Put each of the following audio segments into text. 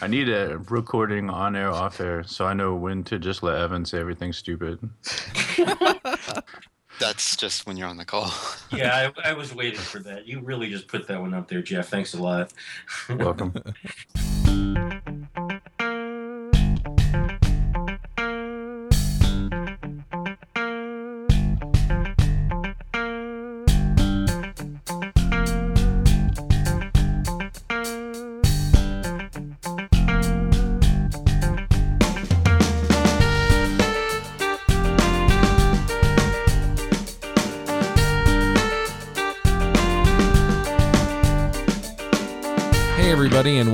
I need a recording on air, off air, so I know when to just let Evan say everything stupid. That's just when you're on the call. Yeah, I, I was waiting for that. You really just put that one up there, Jeff. Thanks a lot. Welcome.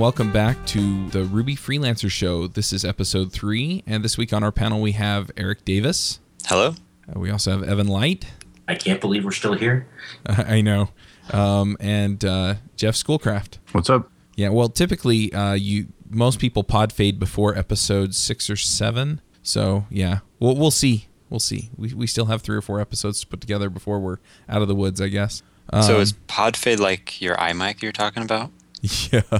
welcome back to the Ruby Freelancer Show. This is episode three, and this week on our panel we have Eric Davis. Hello? Uh, we also have Evan Light. I can't believe we're still here. I know, um, and uh, Jeff Schoolcraft. What's up? Yeah, well, typically, uh, you most people pod fade before episode six or seven. So yeah, we'll we'll see. We'll see. We we still have three or four episodes to put together before we're out of the woods, I guess. so Um, is Podfade like your iMic you're talking about? Yeah,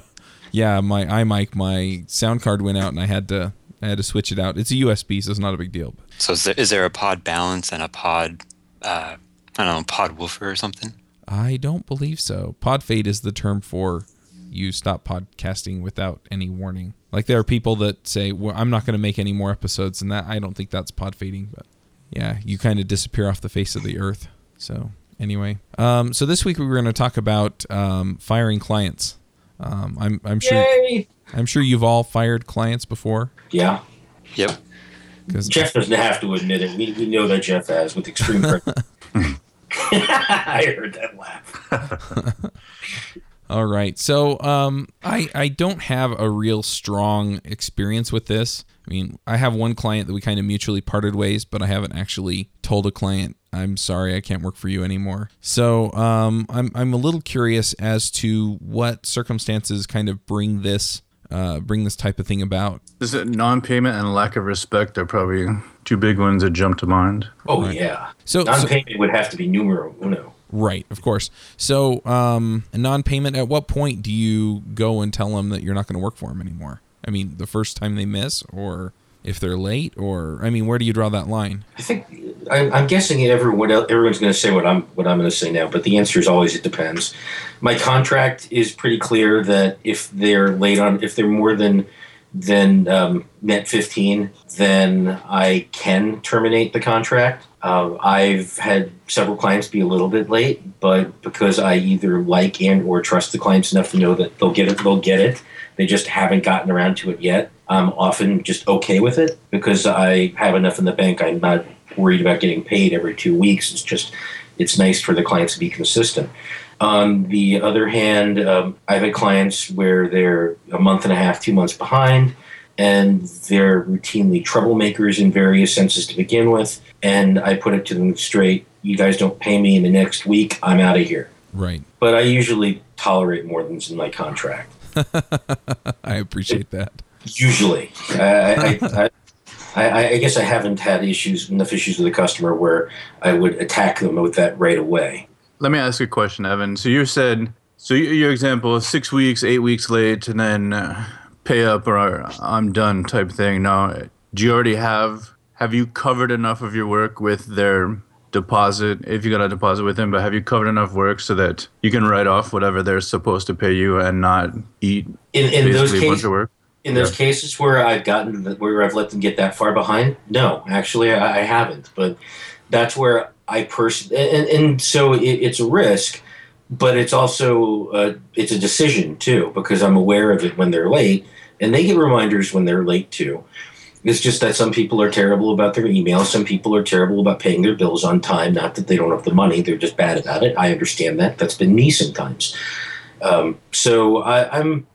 yeah. My iMic, my sound card went out, and I had to I had to switch it out. It's a USB, so it's not a big deal. But So is there, is there a pod balance and a pod, uh, I don't know, pod woofer or something? I don't believe so. Pod fade is the term for you stop podcasting without any warning. Like there are people that say, "Well, I'm not going to make any more episodes," and that I don't think that's pod fading, but yeah, you kind of disappear off the face of the earth. So anyway, um, so this week we were going to talk about um, firing clients. Um, I'm I'm sure Yay! I'm sure you've all fired clients before Yeah. Yep. Jeff doesn't have to admit it. We, we know that Jeff has with extreme. I heard that laugh. All right. So um, I I don't have a real strong experience with this. I mean, I have one client that we kind of mutually parted ways, but I haven't actually told a client I'm sorry I can't work for you anymore. So um, I'm I'm a little curious as to what circumstances kind of bring this uh, bring this type of thing about. Is it non-payment and lack of respect are probably two big ones that jump to mind. Oh, Right. yeah. So, so Non-payment would have to be numero uno. right, of course. So um, non-payment. At what point do you go and tell them that you're not going to work for them anymore? I mean, the first time they miss, or if they're late, or I mean, where do you draw that line? I think I, I'm guessing everyone everyone's going to say what I'm what I'm going to say now, but the answer is always it depends. My contract is pretty clear that if they're late on, if they're more than than um, net 15, then I can terminate the contract. Uh, I've had several clients be a little bit late, but because I either like and or trust the clients enough to know that they'll get it, they'll get it. They just haven't gotten around to it yet. I'm often just okay with it because I have enough in the bank. I'm not worried about getting paid every two weeks. It's just it's nice for the clients to be consistent. On the other hand, um, I've had clients where they're a month and a half, two months behind, and they're routinely troublemakers in various senses to begin with. And I put it to them straight: you guys don't pay me in the next week, I'm out of here. Right. But I usually tolerate more than's in my contract. I appreciate that. Usually, I, I, I, I guess I haven't had issues enough issues with a customer where I would attack them with that right away. Let me ask you a question, Evan. So you said, so your example is six weeks, eight weeks late, and then uh, pay up or I'm done type thing. Now, do you already have, have you covered enough of your work with their deposit, if you got a deposit with them, but have you covered enough work so that you can write off whatever they're supposed to pay you and not eat In, in those cases, work? In those cases where I've gotten where I've let them get that far behind, no, actually I, I haven't. But that's where I personally and, and so it, it's a risk, but it's also uh, it's a decision too because I'm aware of it when they're late, and they get reminders when they're late too. It's just that some people are terrible about their emails. Some people are terrible about paying their bills on time. Not that they don't have the money; they're just bad about it. I understand that. That's been me sometimes. Um, so I, I'm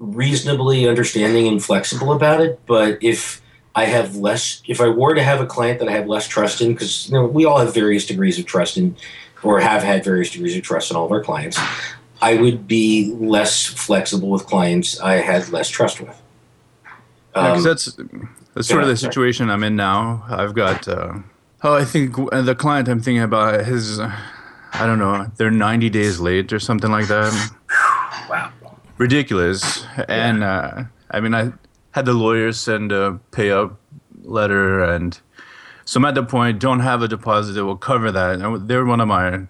reasonably understanding and flexible about it. But if I have less, if I were to have a client that I have less trust in, because you know we all have various degrees of trust in, or have had various degrees of trust in all of our clients, I would be less flexible with clients I had less trust with. Yeah, Um, that's that's sort of the situation I'm in now. I've got uh, oh, I think the client I'm thinking about his uh, I don't know, they're 90 days late or something like that. wow. Ridiculous. And uh, I mean, I had the lawyers send a pay up letter, and so I'm at the point don't have a deposit that will cover that. And they're one of my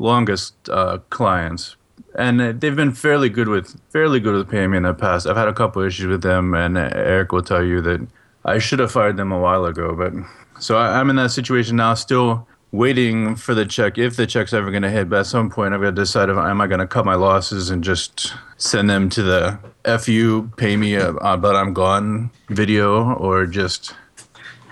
longest uh, clients, and uh, they've been fairly good with fairly good with paying me in the past. I've had a couple issues with them, and Eric will tell you that I should have fired them a while ago. But so I'm in that situation now, still waiting for the check if the check's ever going to hit. But at some point, I've got to decide if am I going to cut my losses and just send them to the fu pay me a, uh, but I'm gone video or just.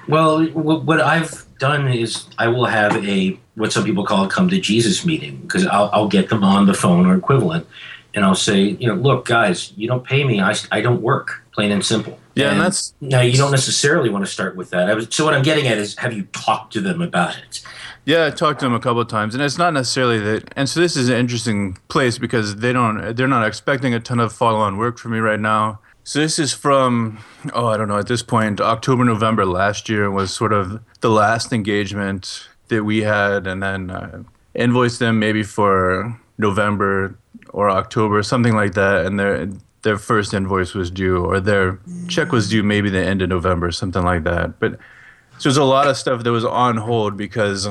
Well, what I've done is I will have a what some people call a come to Jesus meeting because I'll, I'll get them on the phone or equivalent, and I'll say, you know, look, guys, you don't pay me. I, I don't work, plain and simple. Yeah, and, and that's now you don't necessarily want to start with that. Was, so what I'm getting at is, have you talked to them about it? Yeah, I talked to them a couple of times, and it's not necessarily that. And so this is an interesting place because they don't, they're not expecting a ton of follow-on work from me right now. So this is from, oh, I don't know, at this point, October, November last year was sort of the last engagement that we had, and then uh, invoiced them maybe for November or October, something like that, and their their first invoice was due, or their check was due maybe the end of November, something like that. But so there's a lot of stuff that was on hold because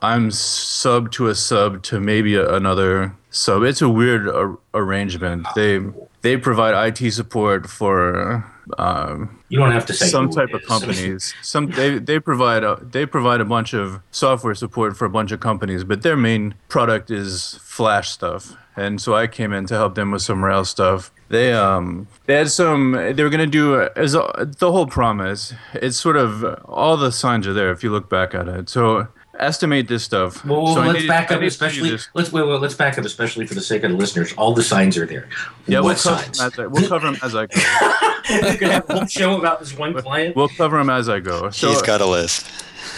I'm sub to a sub to maybe a, another sub. It's a weird ar- arrangement. They they provide IT support for um, you don't have to say some type of companies. some they they provide a, they provide a bunch of software support for a bunch of companies, but their main product is Flash stuff. And so I came in to help them with some Rails stuff. They um they had some they were gonna do as the whole promise. It's sort of all the signs are there if you look back at it. So estimate this stuff. Well, so let's needed, back up, especially. Let's wait, wait, let's back up, especially for the sake of the listeners. All the signs are there. Yeah, what we'll signs? Cover we'll cover them as I go. You're gonna have a show about this one client. We'll cover them as I go. So, He's got a list.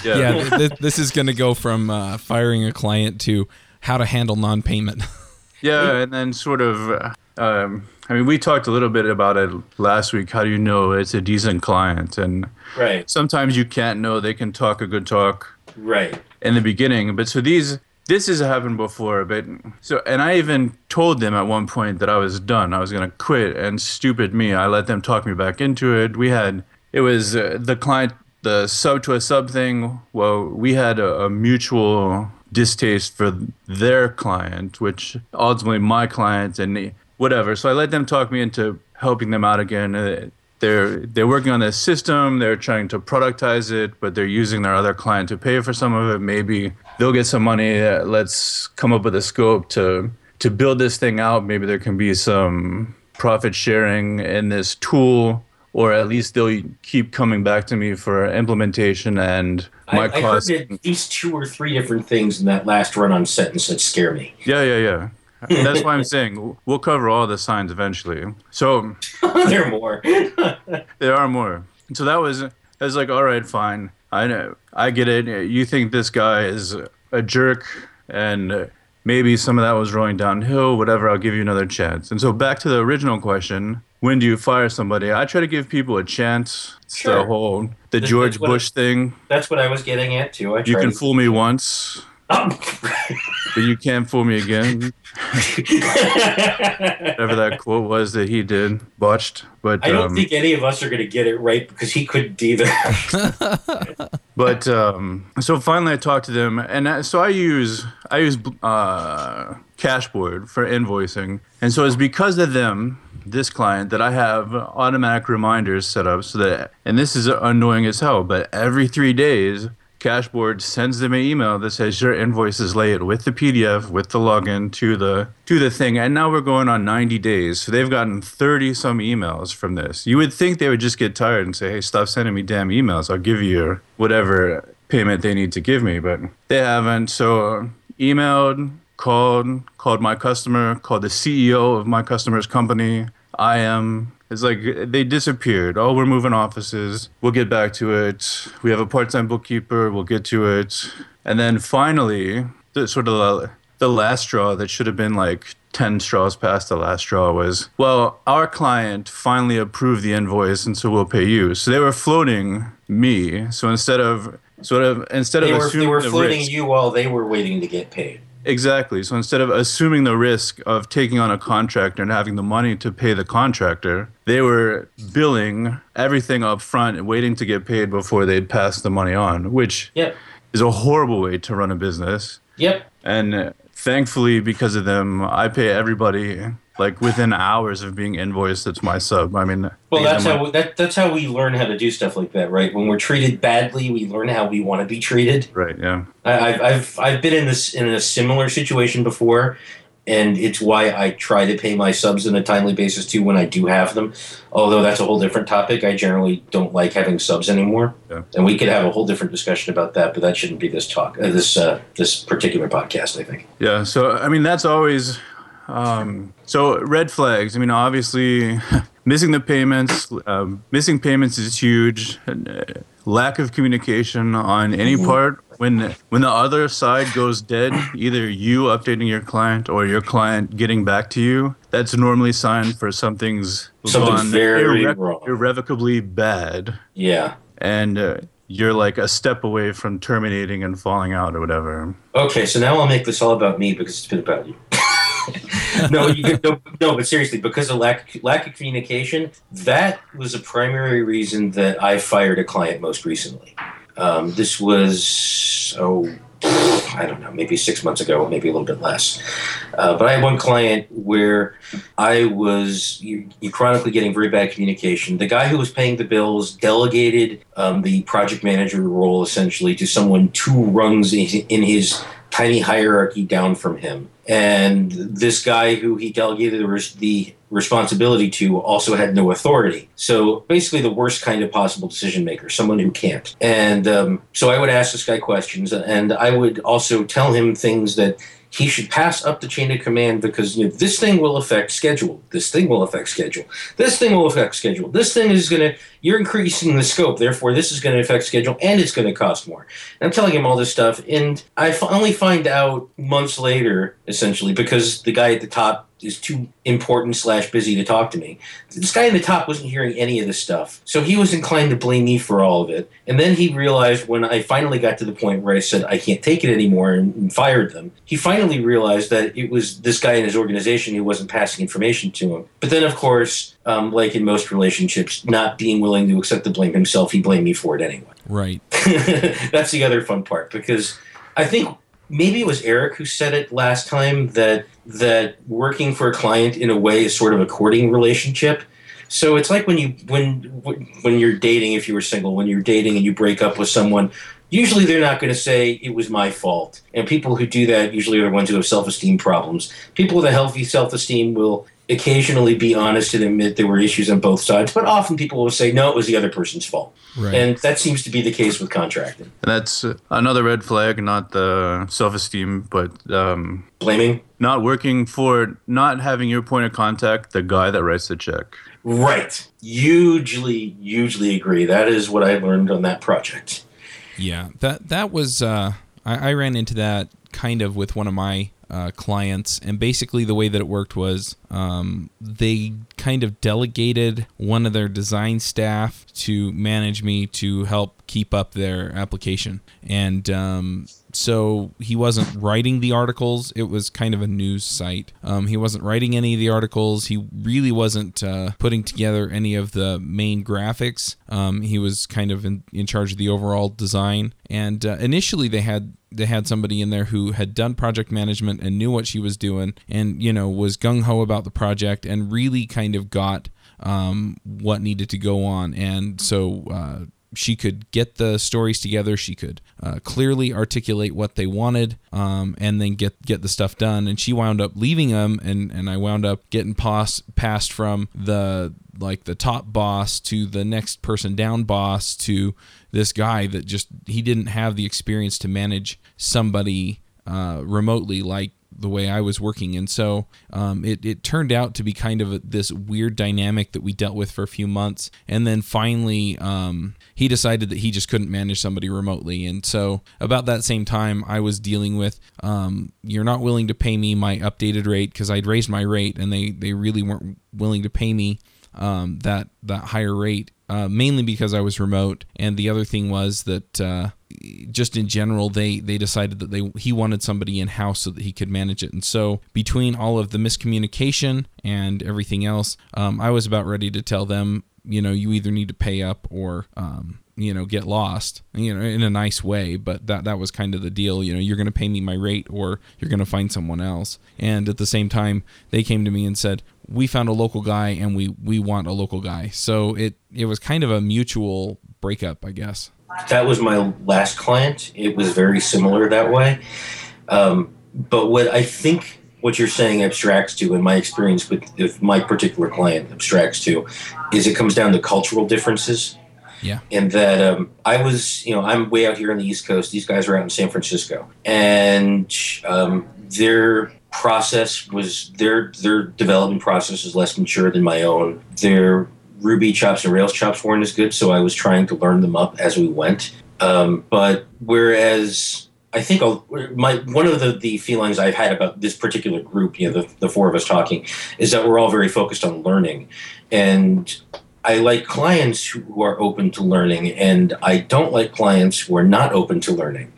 Yeah, yeah th- th- this is going to go from uh, firing a client to how to handle non-payment. yeah, and then sort of. Um, I mean, we talked a little bit about it last week. How do you know it's a decent client? And right. sometimes you can't know. They can talk a good talk. Right in the beginning. But so these this has happened before, but so and I even told them at one point that I was done. I was gonna quit, and stupid me, I let them talk me back into it. We had it was uh, the client, the sub to a sub thing. Well, we had a, a mutual distaste for their client, which ultimately my client and whatever. So I let them talk me into helping them out again. Uh, they're they're working on this system. They're trying to productize it, but they're using their other client to pay for some of it. Maybe they'll get some money. Uh, let's come up with a scope to to build this thing out. Maybe there can be some profit sharing in this tool, or at least they'll keep coming back to me for implementation and my I, cost. I heard at least two or three different things in that last run-on sentence that scare me. Yeah, yeah, yeah. That's why I'm saying we'll cover all the signs eventually. So there are more. there are more. So that was that was like, all right, fine. I know, I get it. You think this guy is a jerk, and maybe some of that was rolling downhill. Whatever. I'll give you another chance. And so back to the original question: When do you fire somebody? I try to give people a chance. It's sure. the whole the George Bush I, thing. That's what I was getting at too. I you can fool me once. But you can't fool me again. Whatever that quote was that he did, botched. But I don't um, think any of us are going to get it right because he couldn't either. but um, so finally, I talked to them, and so I use I use uh, Cashboard for invoicing, and so it's because of them this client that I have automatic reminders set up so that, and this is annoying as hell, but every three days Cashboard sends them an email that says your invoice is late with the PDF with the login to the to the thing, and now we're going on 90 days. So they've gotten 30 some emails from this. You would think they would just get tired and say, "Hey, stop sending me damn emails. I'll give you whatever payment they need to give me," but they haven't. So uh, emailed, called, called my customer, called the CEO of my customer's company. I am it's like they disappeared. Oh, we're moving offices. We'll get back to it. We have a part-time bookkeeper. We'll get to it. And then finally, the sort of the, the last straw that should have been like 10 straws past the last straw was, well, our client finally approved the invoice and so we'll pay you. So they were floating me. So instead of sort of instead they of were, they were the floating risk, you while they were waiting to get paid. Exactly. So instead of assuming the risk of taking on a contractor and having the money to pay the contractor, they were billing everything up front and waiting to get paid before they'd pass the money on, which Yep. is a horrible way to run a business. Yep. And thankfully, because of them, I pay everybody like within hours of being invoiced. It's my sub. I mean, Well, that's how that, that's how we learn how to do stuff like that, right? When we're treated badly, we learn how we want to be treated. right. Yeah. I, I've, I've I've been in this in a similar situation before, and it's why I try to pay my subs on a timely basis too when I do have them. Although that's a whole different topic. I generally don't like having subs anymore, Yeah. and we could have a whole different discussion about that. But that shouldn't be this talk, uh, this uh, this particular podcast. I think. Yeah. So I mean, that's always. Um, so red flags. I mean, obviously, missing the payments. Um, missing payments is huge. Uh, lack of communication on any part. When when the other side goes dead, either you updating your client or your client getting back to you, that's normally a sign for something's Something's gone very wrong. irrevocably bad, Yeah. and uh, you're like a step away from terminating and falling out or whatever. Okay, so now I'll make this all about me because it's been about you. no, you, no, no, but seriously, because of lack lack of communication, that was a primary reason that I fired a client most recently. Um, this was oh, I don't know, maybe six months ago, maybe a little bit less. Uh, but I had one client where I was you, you chronically getting very bad communication. The guy who was paying the bills delegated um, the project manager role essentially to someone two rungs in in his tiny hierarchy down from him. And this guy who he delegated the, res- the responsibility to also had no authority. So basically, the worst kind of possible decision maker, someone who can't. And um, so I would ask this guy questions, and I would also tell him things that he should pass up the chain of command because you know this thing will affect schedule. This thing will affect schedule. This thing will affect schedule. This thing is going to you're increasing the scope. Therefore, this is going to affect schedule, and it's going to cost more. And I'm telling him all this stuff, and I only find out months later, essentially, because the guy at the top is too important slash busy to talk to me. This guy in the top wasn't hearing any of this stuff, so he was inclined to blame me for all of it. And then he realized when I finally got to the point where I said I can't take it anymore and, and fired them, he finally realized that it was this guy in his organization who wasn't passing information to him. But then, of course, um, like in most relationships, not being willing to accept the blame himself, he blamed me for it anyway. Right. That's the other fun part because I think maybe it was Eric who said it last time that that working for a client in a way is sort of a courting relationship. So it's like when you when when you're dating if you were single when you're dating and you break up with someone usually they're not going to say it was my fault. And people who do that usually are the ones who have self-esteem problems. People with a healthy self-esteem will occasionally be honest and admit there were issues on both sides, but often people will say no it was the other person's fault. Right. And that seems to be the case with contracting. And that's uh, another red flag, not the self esteem, but um, Blaming? not working for, not having your point of contact, the guy that writes the check. Right. Hugely, hugely agree. That is what I learned on that project. Yeah, that that was uh, I, I ran into that kind of with one of my uh, clients, and basically the way that it worked was um, they kind of delegated one of their design staff to manage me to help keep up their application, and um, so he wasn't writing the articles. It was kind of a news site. Um, he wasn't writing any of the articles. He really wasn't uh, putting together any of the main graphics. Um, he was kind of in, in charge of the overall design. And uh, initially, they had they had somebody in there who had done project management and knew what she was doing, and you know was gung ho about the project and really kind of got um, what needed to go on. And so. Uh, she could get the stories together. She could uh, clearly articulate what they wanted, um, and then get get the stuff done. And she wound up leaving them, and and I wound up getting passed passed from the like the top boss to the next person down boss to this guy that just he didn't have the experience to manage somebody uh, remotely like the way I was working. And so um, it, it turned out to be kind of a, this weird dynamic that we dealt with for a few months. And then finally, um, he decided that he just couldn't manage somebody remotely. And so about that same time, I was dealing with um, you're not willing to pay me my updated rate because I'd raised my rate and they, they really weren't willing to pay me um, that that higher rate, uh, mainly because I was remote, and the other thing was that uh, just in general, they they decided that they he wanted somebody in house so that he could manage it, and so between all of the miscommunication and everything else, um, I was about ready to tell them, you know, you either need to pay up or um, you know get lost you know in a nice way but that that was kind of the deal you know you're going to pay me my rate or you're going to find someone else. And at the same time they came to me and said we found a local guy and we we want a local guy. So it it was kind of a mutual breakup i guess. That was my last client. It was very similar that way. Um, but what i think what you're saying abstracts to, in my experience with, with my particular client abstracts to, is it comes down to cultural differences yeah. And that um, I was, you know, I'm way out here on the East Coast. These guys are out in San Francisco, and um, their process was their their development process is less mature than my own. Their Ruby chops and Rails chops weren't as good, so I was trying to learn them up as we went. Um, but whereas I think I'll, my one of the, the feelings I've had about this particular group, you know, the, the four of us talking, is that we're all very focused on learning, and I like clients who are open to learning, and I don't like clients who are not open to learning.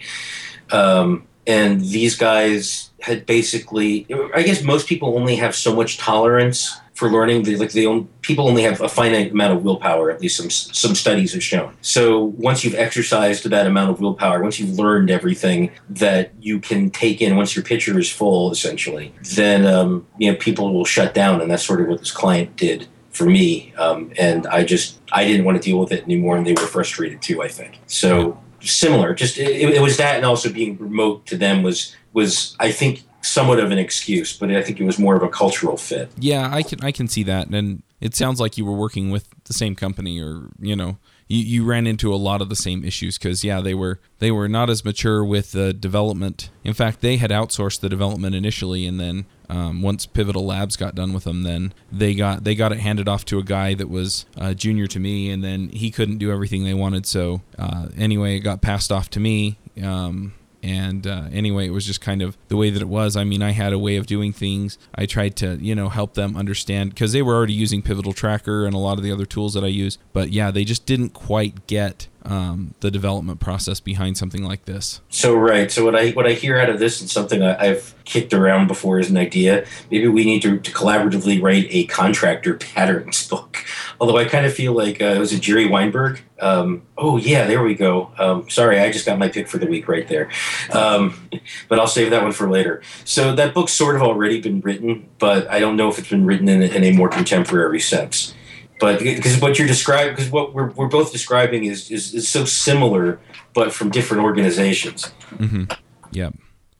Um, and these guys had basically, I guess most people only have so much tolerance for learning. They, like they people only have a finite amount of willpower. At least some some studies have shown. So once you've exercised that amount of willpower, once you've learned everything that you can take in, once your pitcher is full, essentially, then um, you know people will shut down, and that's sort of what this client did for me. Um, and I just I didn't want to deal with it anymore, and they were frustrated too. I think so. Similar, just it, it was that, and also being remote to them was was I think somewhat of an excuse, but I think it was more of a cultural fit. Yeah, I can I can see that, and it sounds like you were working with the same company, or you know, you, you ran into a lot of the same issues because yeah, they were they were not as mature with the development. In fact, they had outsourced the development initially, and then um, once Pivotal Labs got done with them, then they got they got it handed off to a guy that was uh, junior to me, and then he couldn't do everything they wanted. So uh, anyway, it got passed off to me. Um, and uh, anyway, it was just kind of the way that it was. I mean, I had a way of doing things. I tried to, you know, help them understand because they were already using Pivotal Tracker and a lot of the other tools that I use. But yeah, they just didn't quite get um, the development process behind something like this. So right. So what I what I hear out of this and something I, have kicked around before is an idea. Maybe we need to, to collaboratively write a contractor patterns book. Although I kind of feel like uh, it was a Jerry Weinberg. Um, oh yeah, there we go. Um, sorry, I just got my pick for the week right there. Um, but I'll save that one for later. So that book's sort of already been written, but I don't know if it's been written in, in a more contemporary sense but because what you're describing, because what we're, we're both describing is, is, is so similar, but from different organizations. Mm-hmm. Yeah.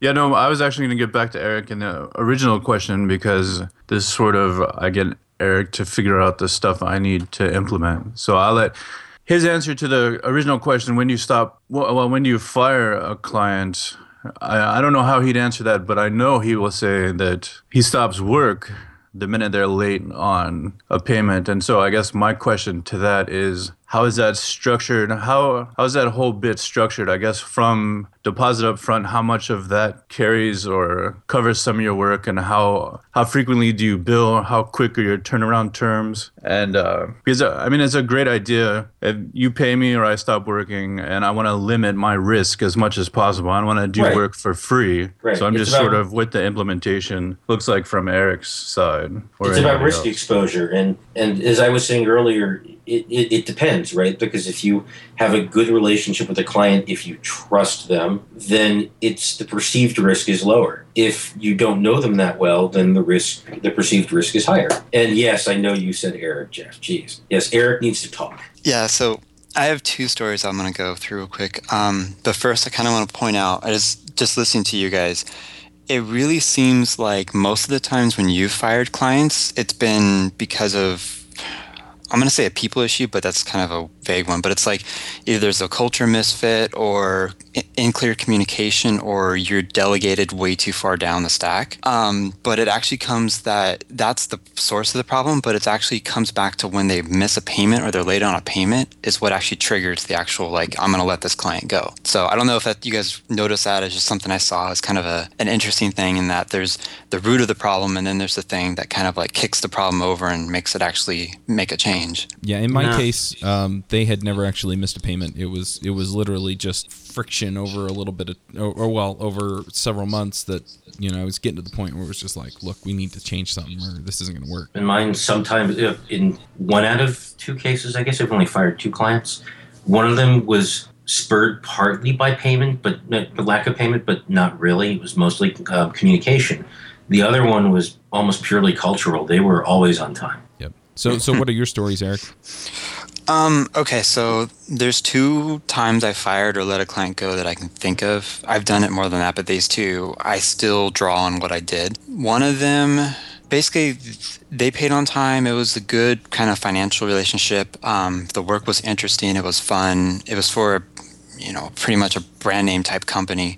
Yeah, no, I was actually going to get back to Eric in the original question because this sort of, I get Eric to figure out the stuff I need to implement. So I'll let his answer to the original question when do you stop, well, when do you fire a client, I, I don't know how he'd answer that, but I know he will say that he stops work the minute they're late on a payment. And so I guess my question to that is how is that structured? How how is that whole bit structured? I guess from deposit up front, how much of that carries or covers some of your work, and how how frequently do you bill? How quick are your turnaround terms? And uh, because uh, I mean, it's a great idea. If you pay me or I stop working, and I want to limit my risk as much as possible, I don't want to do right. work for free. Right. So I'm it's just about, sort of with the implementation. Looks like from Eric's side. It's about risk else. exposure, and and as I was saying earlier it, it, it, depends, right? Because if you have a good relationship with a client, if you trust them, then it's the perceived risk is lower. If you don't know them that well, then the risk, the perceived risk is higher. And yes, I know you said Eric, Jeff. Jeez. Yes, Eric needs to talk. Yeah, so I have two stories I'm going to go through real quick. Um, the first I kind of want to point out, I just, just listening to you guys, it really seems like most of the times when you've fired clients, it's been because of I'm going to say a people issue, but that's kind of a vague one. But it's like either there's a culture misfit or unclear communication or you're delegated way too far down the stack. Um, but it actually comes that that's the source of the problem, but it actually comes back to when they miss a payment or they're late on a payment is what actually triggers the actual like I'm going to let this client go. So I don't know if that you guys notice that as just something I saw as kind of a an interesting thing in that there's the root of the problem and then there's the thing that kind of like kicks the problem over and makes it actually make a change. Yeah, in my case, um, they had never actually missed a payment. It was it was literally just friction over a little bit of, or, or well, over several months that you know I was getting to the point where it was just like, look, we need to change something, or this isn't going to work. In mine sometimes in one out of two cases, I guess I've only fired two clients. One of them was spurred partly by payment, but uh, lack of payment, but not really. It was mostly uh, communication. The other one was almost purely cultural. They were always on time. So, so what are your stories, Eric? Um, okay, so there's two times I fired or let a client go that I can think of. I've done it more than that, but these two, I still draw on what I did. One of them, basically, they paid on time. It was a good kind of financial relationship. Um, the work was interesting. It was fun. It was for, you know, pretty much a brand name type company.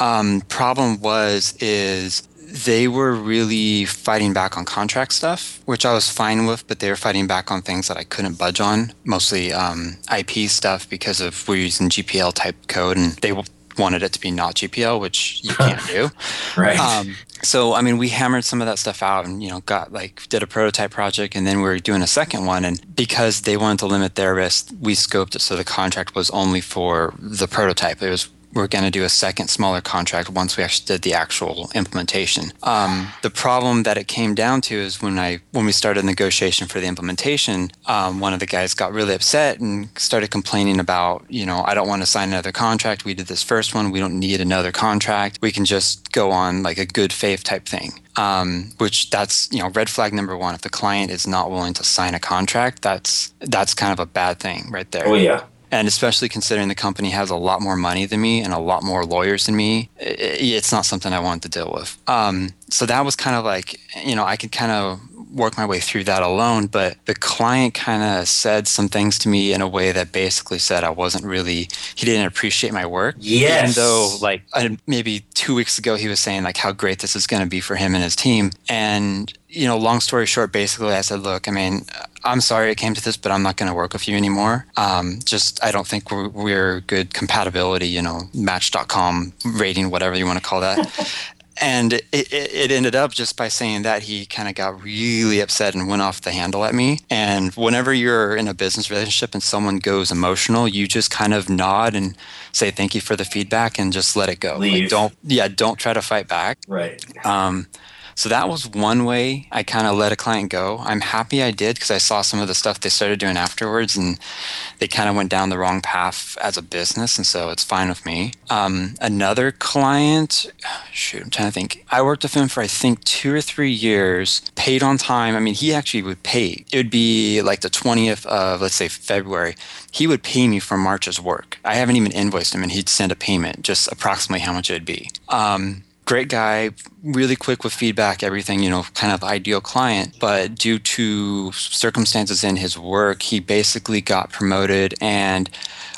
Um, problem was is they were really fighting back on contract stuff, which I was fine with, but they were fighting back on things that I couldn't budge on, mostly um, IP stuff because of we're using GPL type code, and they wanted it to be not GPL, which you can't do. right. Um, so I mean, we hammered some of that stuff out, and you know, got like did a prototype project, and then we are doing a second one, and because they wanted to limit their risk, we scoped it so the contract was only for the prototype. It was we're going to do a second smaller contract once we actually did the actual implementation. Um, the problem that it came down to is when I when we started negotiation for the implementation, um, one of the guys got really upset and started complaining about, you know, I don't want to sign another contract. We did this first one. We don't need another contract. We can just go on like a good faith type thing. Um, which that's you know red flag number one. If the client is not willing to sign a contract, that's that's kind of a bad thing right there. Oh yeah and especially considering the company has a lot more money than me and a lot more lawyers than me, it's not something I wanted to deal with. Um, so that was kind of like, you know, I could kind of work my way through that alone. But the client kind of said some things to me in a way that basically said I wasn't really, he didn't appreciate my work. Yes. Even though, like, maybe two weeks ago, he was saying, like, how great this is going to be for him and his team. And, you know, long story short, basically, I said, look, I mean, I'm sorry it came to this, but I'm not going to work with you anymore. Um, just, I don't think we're, we're good compatibility, you know, match.com rating, whatever you want to call that. and it, it, ended up just by saying that he kind of got really upset and went off the handle at me. And whenever you're in a business relationship and someone goes emotional you just kind of nod and say thank you for the feedback and just let it go. Like don't yeah don't try to fight back. Right. Um, so that was one way I kind of let a client go. I'm happy I did because I saw some of the stuff they started doing afterwards and they kind of went down the wrong path as a business. And so it's fine with me. Um, another client, shoot, I'm trying to think. I worked with him for I think two or three years, paid on time. I mean, he actually would pay. It would be like the 20th of, let's say, February. He would pay me for March's work. I haven't even invoiced him and he'd send a payment, just approximately how much it would be. Um, great guy, really quick with feedback, everything, you know, kind of ideal client. But due to circumstances in his work, he basically got promoted and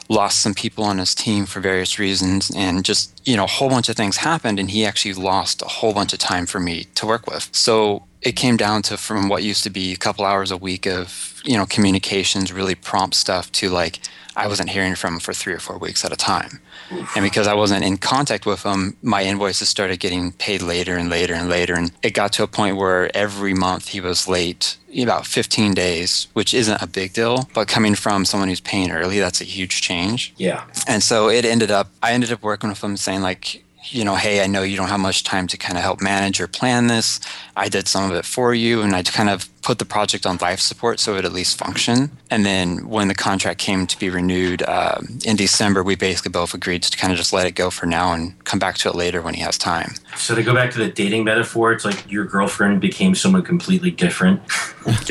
lost some people on his team for various reasons and just you know a whole bunch of things happened and he actually lost a whole bunch of time for me to work with so it came down to from what used to be a couple hours a week of you know communications really prompt stuff to like I wasn't hearing from him for three or four weeks at a time. And because I wasn't in contact with him, my invoices started getting paid later and later and later. And it got to a point where every month he was late about 15 days, which isn't a big deal. But coming from someone who's paying early, that's a huge change. Yeah. And so it ended up, I ended up working with him saying, like, you know, hey, I know you don't have much time to kind of help manage or plan this. I did some of it for you, and I kind of put the project on life support so it at least function. And then when the contract came to be renewed uh, in December, we basically both agreed to kind of just let it go for now and come back to it later when he has time. So to go back to the dating metaphor, it's like your girlfriend became someone completely different.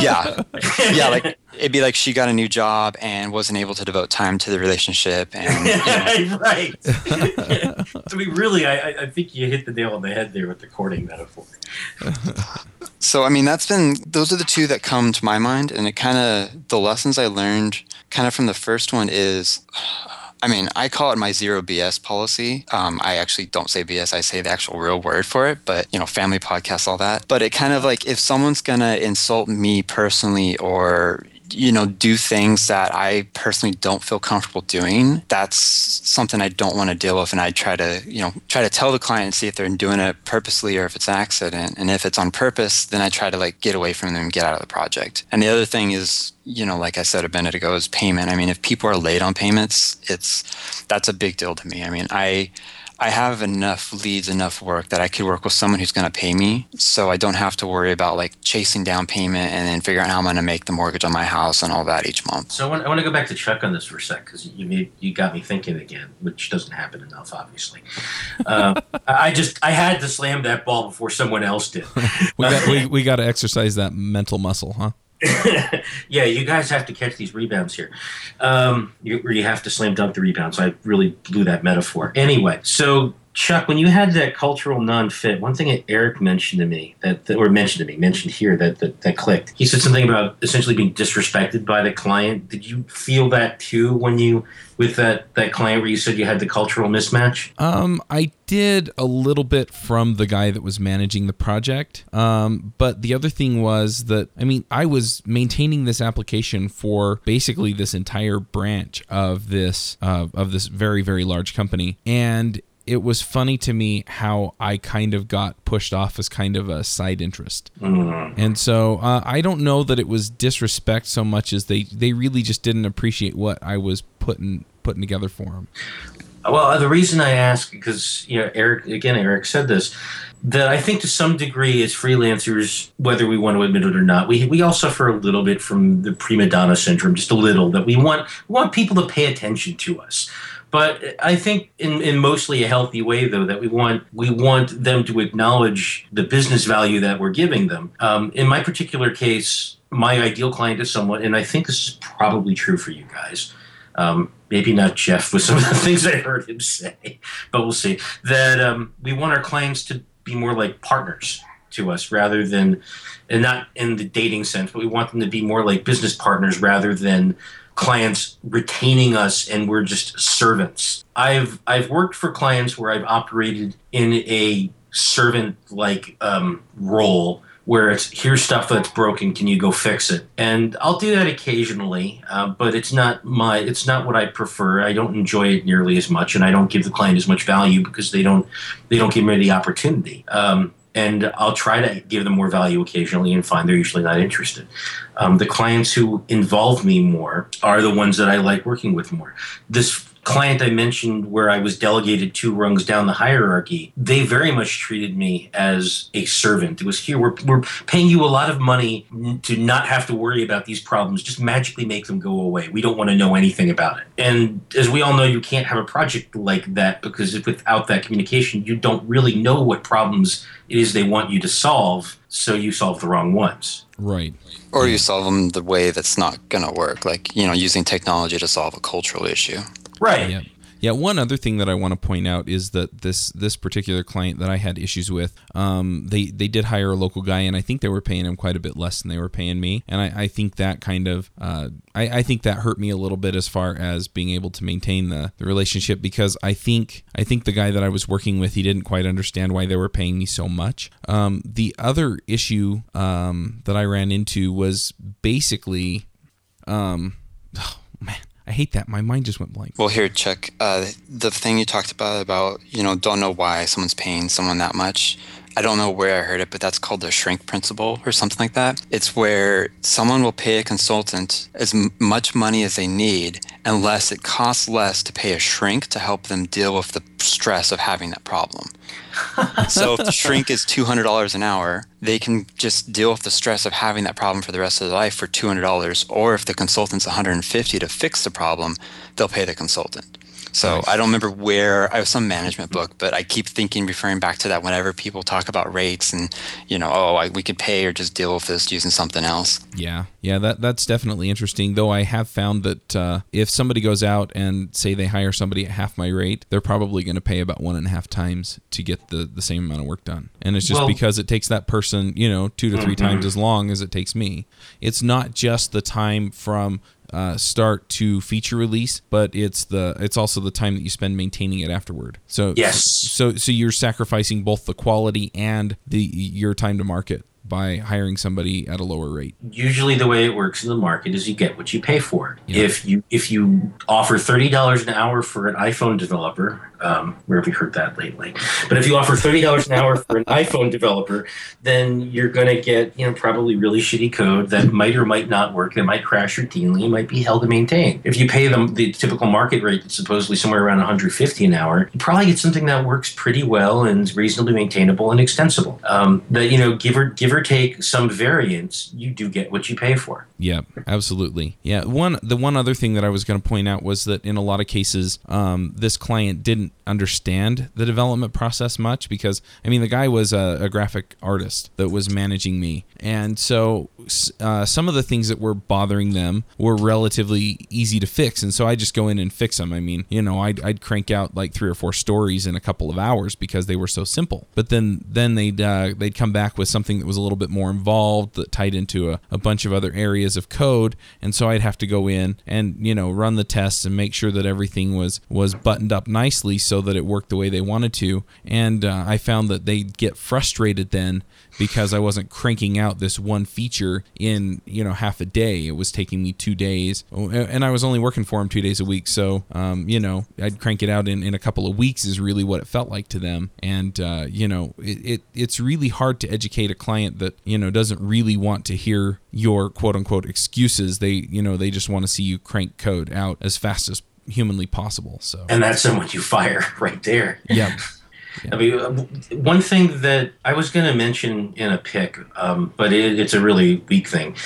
yeah, yeah. Like it'd be like she got a new job and wasn't able to devote time to the relationship and you know, right. I mean, really, I, I think you hit the nail on the head there with the courting metaphor. so i mean that's been those are the two that come to my mind and it kind of the lessons i learned kind of from the first one is I mean, I call it my zero BS policy. Um, I actually don't say BS. I say the actual real word for it, but you know, family podcasts, all that. But it kind of like if someone's gonna insult me personally or you know, do things that I personally don't feel comfortable doing, that's something I don't want to deal with. And I try to, you know, try to tell the client and see if they're doing it purposely or if it's an accident. And if it's on purpose, then I try to like get away from them and get out of the project. And the other thing is, you know, like I said a minute ago, is payment. I mean, if people are late on payments, it's that's a big deal to me. I mean, I I have enough leads, enough work that I could work with someone who's going to pay me. So I don't have to worry about like chasing down payment and then figuring out how I'm going to make the mortgage on my house and all that each month. So I want, I want to go back to Chuck on this for a sec because you made, you got me thinking again, which doesn't happen enough, obviously. Uh, I just I had to slam that ball before someone else did. we got we, we got to exercise that mental muscle, huh? yeah, you guys have to catch these rebounds here. Um, you, you have to slam dunk the rebounds. I really blew that metaphor. Anyway, so Chuck, when you had that cultural non-fit, one thing that Eric mentioned to me that, that or mentioned to me, mentioned here that, that that clicked. He said something about essentially being disrespected by the client. Did you feel that too when you with that that client where you said you had the cultural mismatch? Um, I did a little bit from the guy that was managing the project. Um, but the other thing was that I mean, I was maintaining this application for basically this entire branch of this uh, of this very very large company, and it was funny to me how I kind of got pushed off as kind of a side interest. Mm. And so uh, I don't know that it was disrespect so much as they, they really just didn't appreciate what I was putting putting together for them. Well, the reason I ask because you know Eric again Eric said this that I think to some degree as freelancers, whether we want to admit it or not, we we all suffer a little bit from the prima donna syndrome, just a little that we want we want people to pay attention to us. But I think in, in mostly a healthy way, though, that we want we want them to acknowledge the business value that we're giving them. Um, in my particular case, my ideal client is someone, and I think this is probably true for you guys. Um, maybe not Jeff with some of the things I heard him say, but we'll see. That um, we want our clients to be more like partners to us rather than, and not in the dating sense, but we want them to be more like business partners rather than clients retaining us and we're just servants. I've I've worked for clients where I've operated in a servant like um, role where it's here's stuff that's broken can you go fix it? And i'll do that occasionally uh, but it's not my it's not what i prefer. I don't enjoy it nearly as much and i don't give the client as much value because they don't they don't give me the opportunity. Um, and I'll try to give them more value occasionally and find they're usually not interested. Um, the clients who involve me more are the ones that I like working with more. This client I mentioned where I was delegated two rungs down the hierarchy, they very much treated me as a servant. It was here, we're, we're paying you a lot of money to not have to worry about these problems. Just magically make them go away. We don't want to know anything about it. And as we all know, you can't have a project like that because without that communication, you don't really know what problems it is they want you to solve. So you solve the wrong ones. Right. Or you solve them the way that's not going to work, like, you know, using technology to solve a cultural issue. Right. Yeah. Yeah, one other thing that I want to point out is that this this particular client that I had issues with, um, they they did hire a local guy, and I think they were paying him quite a bit less than they were paying me, and I, I think that kind of uh, I, I think that hurt me a little bit as far as being able to maintain the, the relationship because I think I think the guy that I was working with he didn't quite understand why they were paying me so much. Um, the other issue um, that I ran into was basically, oh man I hate that. My mind just went blank. Well, here, Chuck. Uh, the thing you talked about about you know don't know why someone's paying someone that much. I don't know where I heard it, but that's called the shrink principle or something like that. It's where someone will pay a consultant as m- much money as they need unless it costs less to pay a shrink to help them deal with the stress of having that problem. so if the shrink is $200 an hour, they can just deal with the stress of having that problem for the rest of their life for $200 or if the consultant's 150 to fix the problem, they'll pay the consultant. So Nice. I don't remember where I have some management book, but I keep thinking, referring back to that whenever people talk about rates and you know, oh, I, we could pay or just deal with this using something else. Yeah, yeah, that that's definitely interesting. Though I have found that uh, if somebody goes out and say they hire somebody at half my rate, they're probably going to pay about one and a half times to get the the same amount of work done. And it's just Well- because it takes that person, you know, two to 3 times as long as it takes me. It's not just the time from uh, start to feature release, but it's the it's also the time that you spend maintaining it afterward. So Yes. so so you're sacrificing both the quality and the your time to market by hiring somebody at a lower rate. usually the way it works in the market is you get what you pay for. Yeah. If you if you offer thirty dollars an hour for an iPhone developer, um, where have you heard that lately? But if you offer thirty dollars an hour for an iPhone developer, then you're going to get you know probably really shitty code that might or might not work, that might crash routinely, might be hell to maintain. If you pay them the typical market rate, that's supposedly somewhere around one hundred fifty an hour, you probably get something that works pretty well and is reasonably maintainable and extensible. Um, that you know give or give or take some variance, you do get what you pay for. Yeah, absolutely. Yeah, one the one other thing that I was going to point out was that in a lot of cases, um, this client didn't understand the development process much because I mean the guy was a, a graphic artist that was managing me, and so uh, some of the things that were bothering them were relatively easy to fix, and so I just go in and fix them. I mean, you know, I'd, I'd crank out like three or four stories in a couple of hours because they were so simple. But then then they'd uh, they'd come back with something that was a little bit more involved that tied into a, a bunch of other areas of code, and so I'd have to go in and you know run the tests and make sure that everything was was buttoned up nicely so that it worked the way they wanted to. And uh, I found that they'd get frustrated then because I wasn't cranking out this one feature in you know half a day. It was taking me two days, Oh, and I was only working for them two days a week. So um, you know I'd crank it out in, in a couple of weeks is really what it felt like to them. And uh, you know it, it it's really hard to educate a client that you know doesn't really want to hear your quote unquote excuses. They you know they just want to see you crank code out as fast as humanly possible. So and that's someone you fire right there. yeah. I mean, uh, one thing that I was going to mention in a pick, um, but it, it's a really weak thing,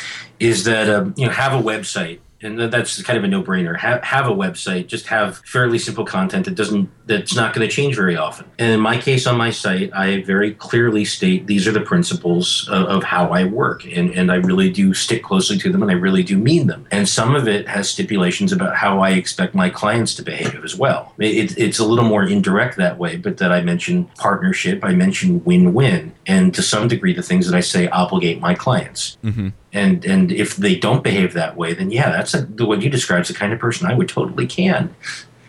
is that um, you know have a website, and that's kind of a no-brainer. Have have a website, just have fairly simple content that doesn't that's not going to change very often. And in my case, on my site, I very clearly state these are the principles of, of how I work, and and I really do stick closely to them, and I really do mean them. And some of it has stipulations about how I expect my clients to behave as well. It, it's a little more indirect that way, but that I mention partnership, I mention win-win, and to some degree, the things that I say obligate my clients. hmm And and if they don't behave that way, then yeah, that's a, the what you describe is the kind of person I would totally can.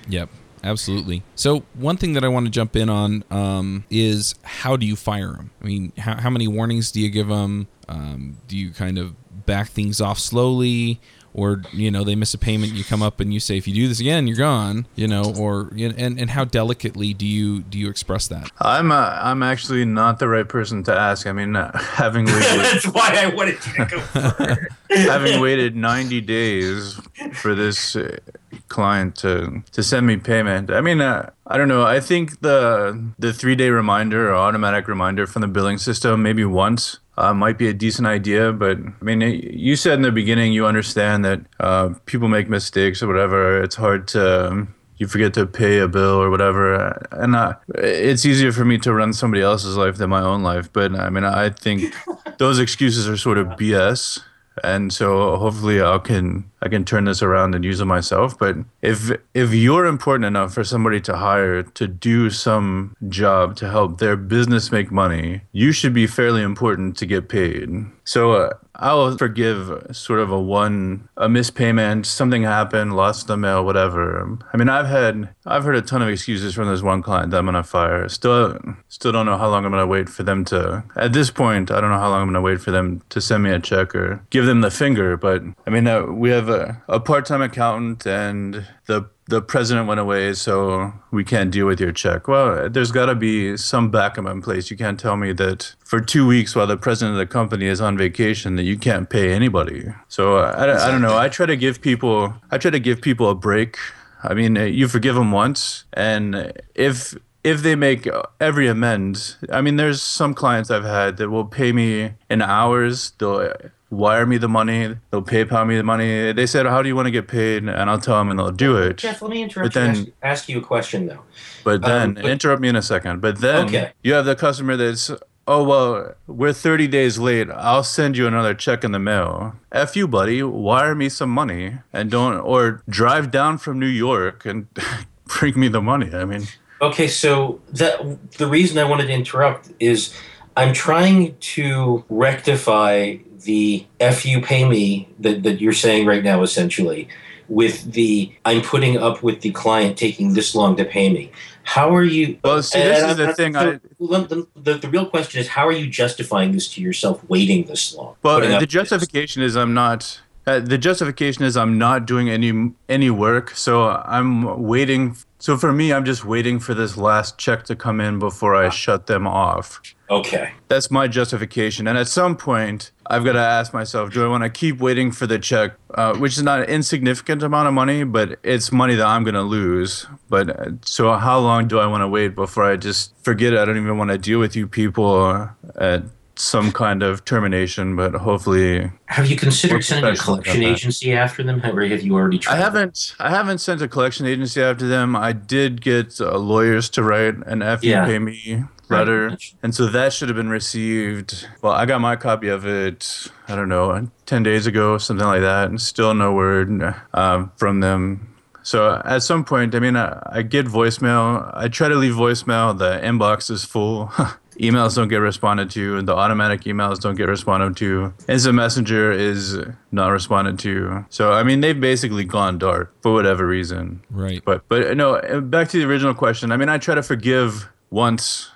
Yep, absolutely. So one thing that I want to jump in on um, is how do you fire them? I mean, how, how many warnings do you give them? Um, do you kind of back things off slowly? Or you know they miss a payment, you come up and you say, if you do this again, you're gone. You know, or and and how delicately do you do you express that? I'm uh, I'm actually not the right person to ask. I mean, uh, having waited that's why I wanted to go first. having waited 90 days for this uh, client to to send me payment. I mean, uh, I don't know. I think the the three day reminder or automatic reminder from the billing system maybe once. Uh, might be a decent idea, but I mean, you said in the beginning you understand that uh, people make mistakes or whatever. It's hard to you forget to pay a bill or whatever, and uh, it's easier for me to run somebody else's life than my own life. But I mean, I think those excuses are sort of BS and so hopefully I can I can turn this around and use it myself. But if if you're important enough for somebody to hire to do some job to help their business make money, you should be fairly important to get paid. So uh, I'll forgive sort of a one a mispayment, something happened, lost the mail, whatever. I mean, I've had I've heard a ton of excuses from this one client that I'm gonna fire. Still still don't know how long I'm gonna wait for them to. At this point, I don't know how long I'm gonna wait for them to send me a check or give them the finger. But I mean, uh, we have a, a part-time accountant and the the president went away, so we can't deal with your check. Well, there's got to be some backup in place. You can't tell me that for two weeks while the president of the company is on vacation that you can't pay anybody. So uh, I, I don't know. I try to give people I try to give people a break. I mean, uh, you forgive them once, and if if they make every amend, I mean, there's some clients I've had that will pay me in hours. They'll wire me the money, they'll PayPal me the money. They said, "How do you want to get paid?" And I'll tell them, and they'll do it. Jeff, let me interrupt But you. then- Ask, ask you a question though. But then Um, but- interrupt me in a second. But then Okay. you have the customer that's, oh well, we're 30 days late. I'll send you another check in the mail. F you, buddy. Wire me some money and don't, or drive down from New York and bring me the money. I mean, Okay, so that the reason I wanted to interrupt is I'm trying to rectify the "f you pay me" that, that you're saying right now, essentially, with the I'm putting up with the client taking this long to pay me. How are you? well, see, this is the thing. I the, the, the real question is, how are you justifying this to yourself, waiting this long? well, the justification is I'm not. Uh, the justification is I'm not doing any any work, so I'm waiting. So for me, I'm just waiting for this last check to come in before I shut them off. Okay. That's my justification. And at some point, I've got to ask myself, do I want to keep waiting for the check, uh, which is not an insignificant amount of money, but it's money that I'm going to lose. But uh, so how long do I want to wait before I just forget it? I don't even want to deal with you people at some kind of termination, but hopefully Have you considered sending a collection agency after them, or have you already tried? I haven't. I haven't sent a collection agency after them. I did get uh, lawyers to write an F you Yeah. pay me Right. letter, and so that should have been received. Well, I got my copy of it. I don't know, ten days ago, something like that, and still no word um, from them. So at some point, I mean, I, I get voicemail. I try to leave voicemail. The inbox is full. emails don't get responded to. And the automatic emails don't get responded to. Instant messenger is not responded to. So I mean, they've basically gone dark for whatever reason. Right. But but no, back to the original question. I mean, I try to forgive once,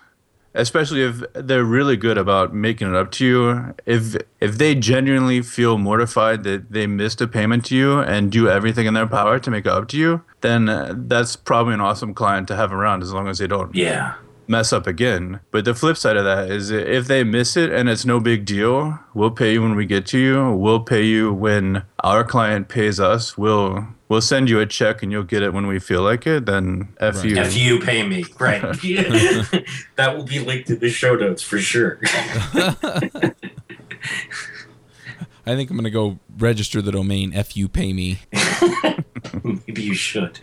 especially if they're really good about making it up to you. If if they genuinely feel mortified that they missed a payment to you and do everything in their power to make it up to you, then uh, that's probably an awesome client to have around as long as they don't Yeah. Mess up again. But the flip side of that is if they miss it and it's no big deal, we'll pay you when we get to you. We'll pay you when our client pays us. We'll we'll send you a check and you'll get it when we feel like it. Then F Right. you. If you pay me, right? that will be linked in the show notes for sure. I think I'm going to go register the domain F you pay me. Maybe you should.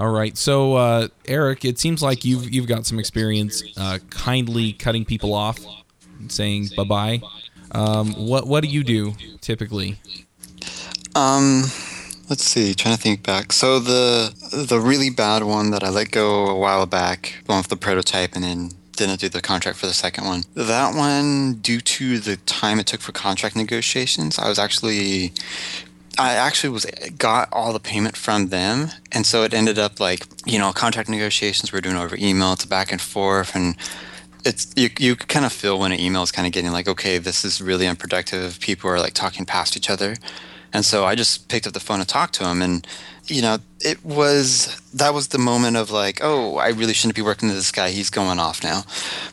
All right. So, uh, Eric, it seems like you've you've got some experience uh, kindly cutting people off, saying bye bye. Um, what what do you do typically? Um, let's see. Trying to think back. So the the really bad one that I let go a while back, the one the prototype, and then didn't do the contract for the second one. That one, due to the time it took for contract negotiations, I was actually. I actually was got all the payment from them, and so it ended up like you know contract negotiations we're doing over email. It's back and forth, and it's you you kind of feel when an email is kind of getting like okay this is really unproductive. People are like talking past each other, and so I just picked up the phone and talked to him, and you know it was that was the moment of like oh I really shouldn't be working with this guy. He's going off now,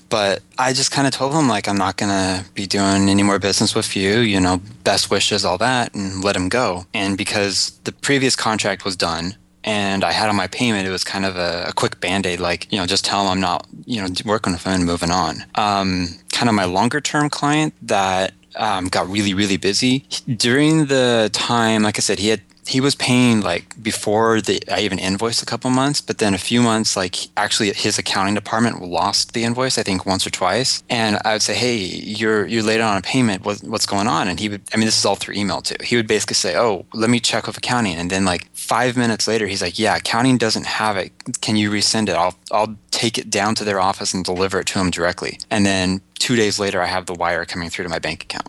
but I just kind of told him like I'm not gonna be doing any more business with you. You know, best wishes, all that, and let him go. And because the previous contract was done and I had on my payment, it was kind of a, a quick band aid, like, you know, just tell him I'm not, you know, working with him and moving on. Um, kind of my longer term client that um, got really, really busy during the time, like I said, he had. He was paying like before the I even invoiced a couple months, but then a few months, like actually his accounting department lost the invoice, I think once or twice. And I would say, Hey, you're you're late on a payment, what, what's going on? And he would I mean this is all through email too. He would basically say, Oh, let me check with accounting and then like five minutes later he's like, Yeah, accounting doesn't have it. Can you resend it? I'll I'll take it down to their office and deliver it to him directly. And then two days later I have the wire coming through to my bank account.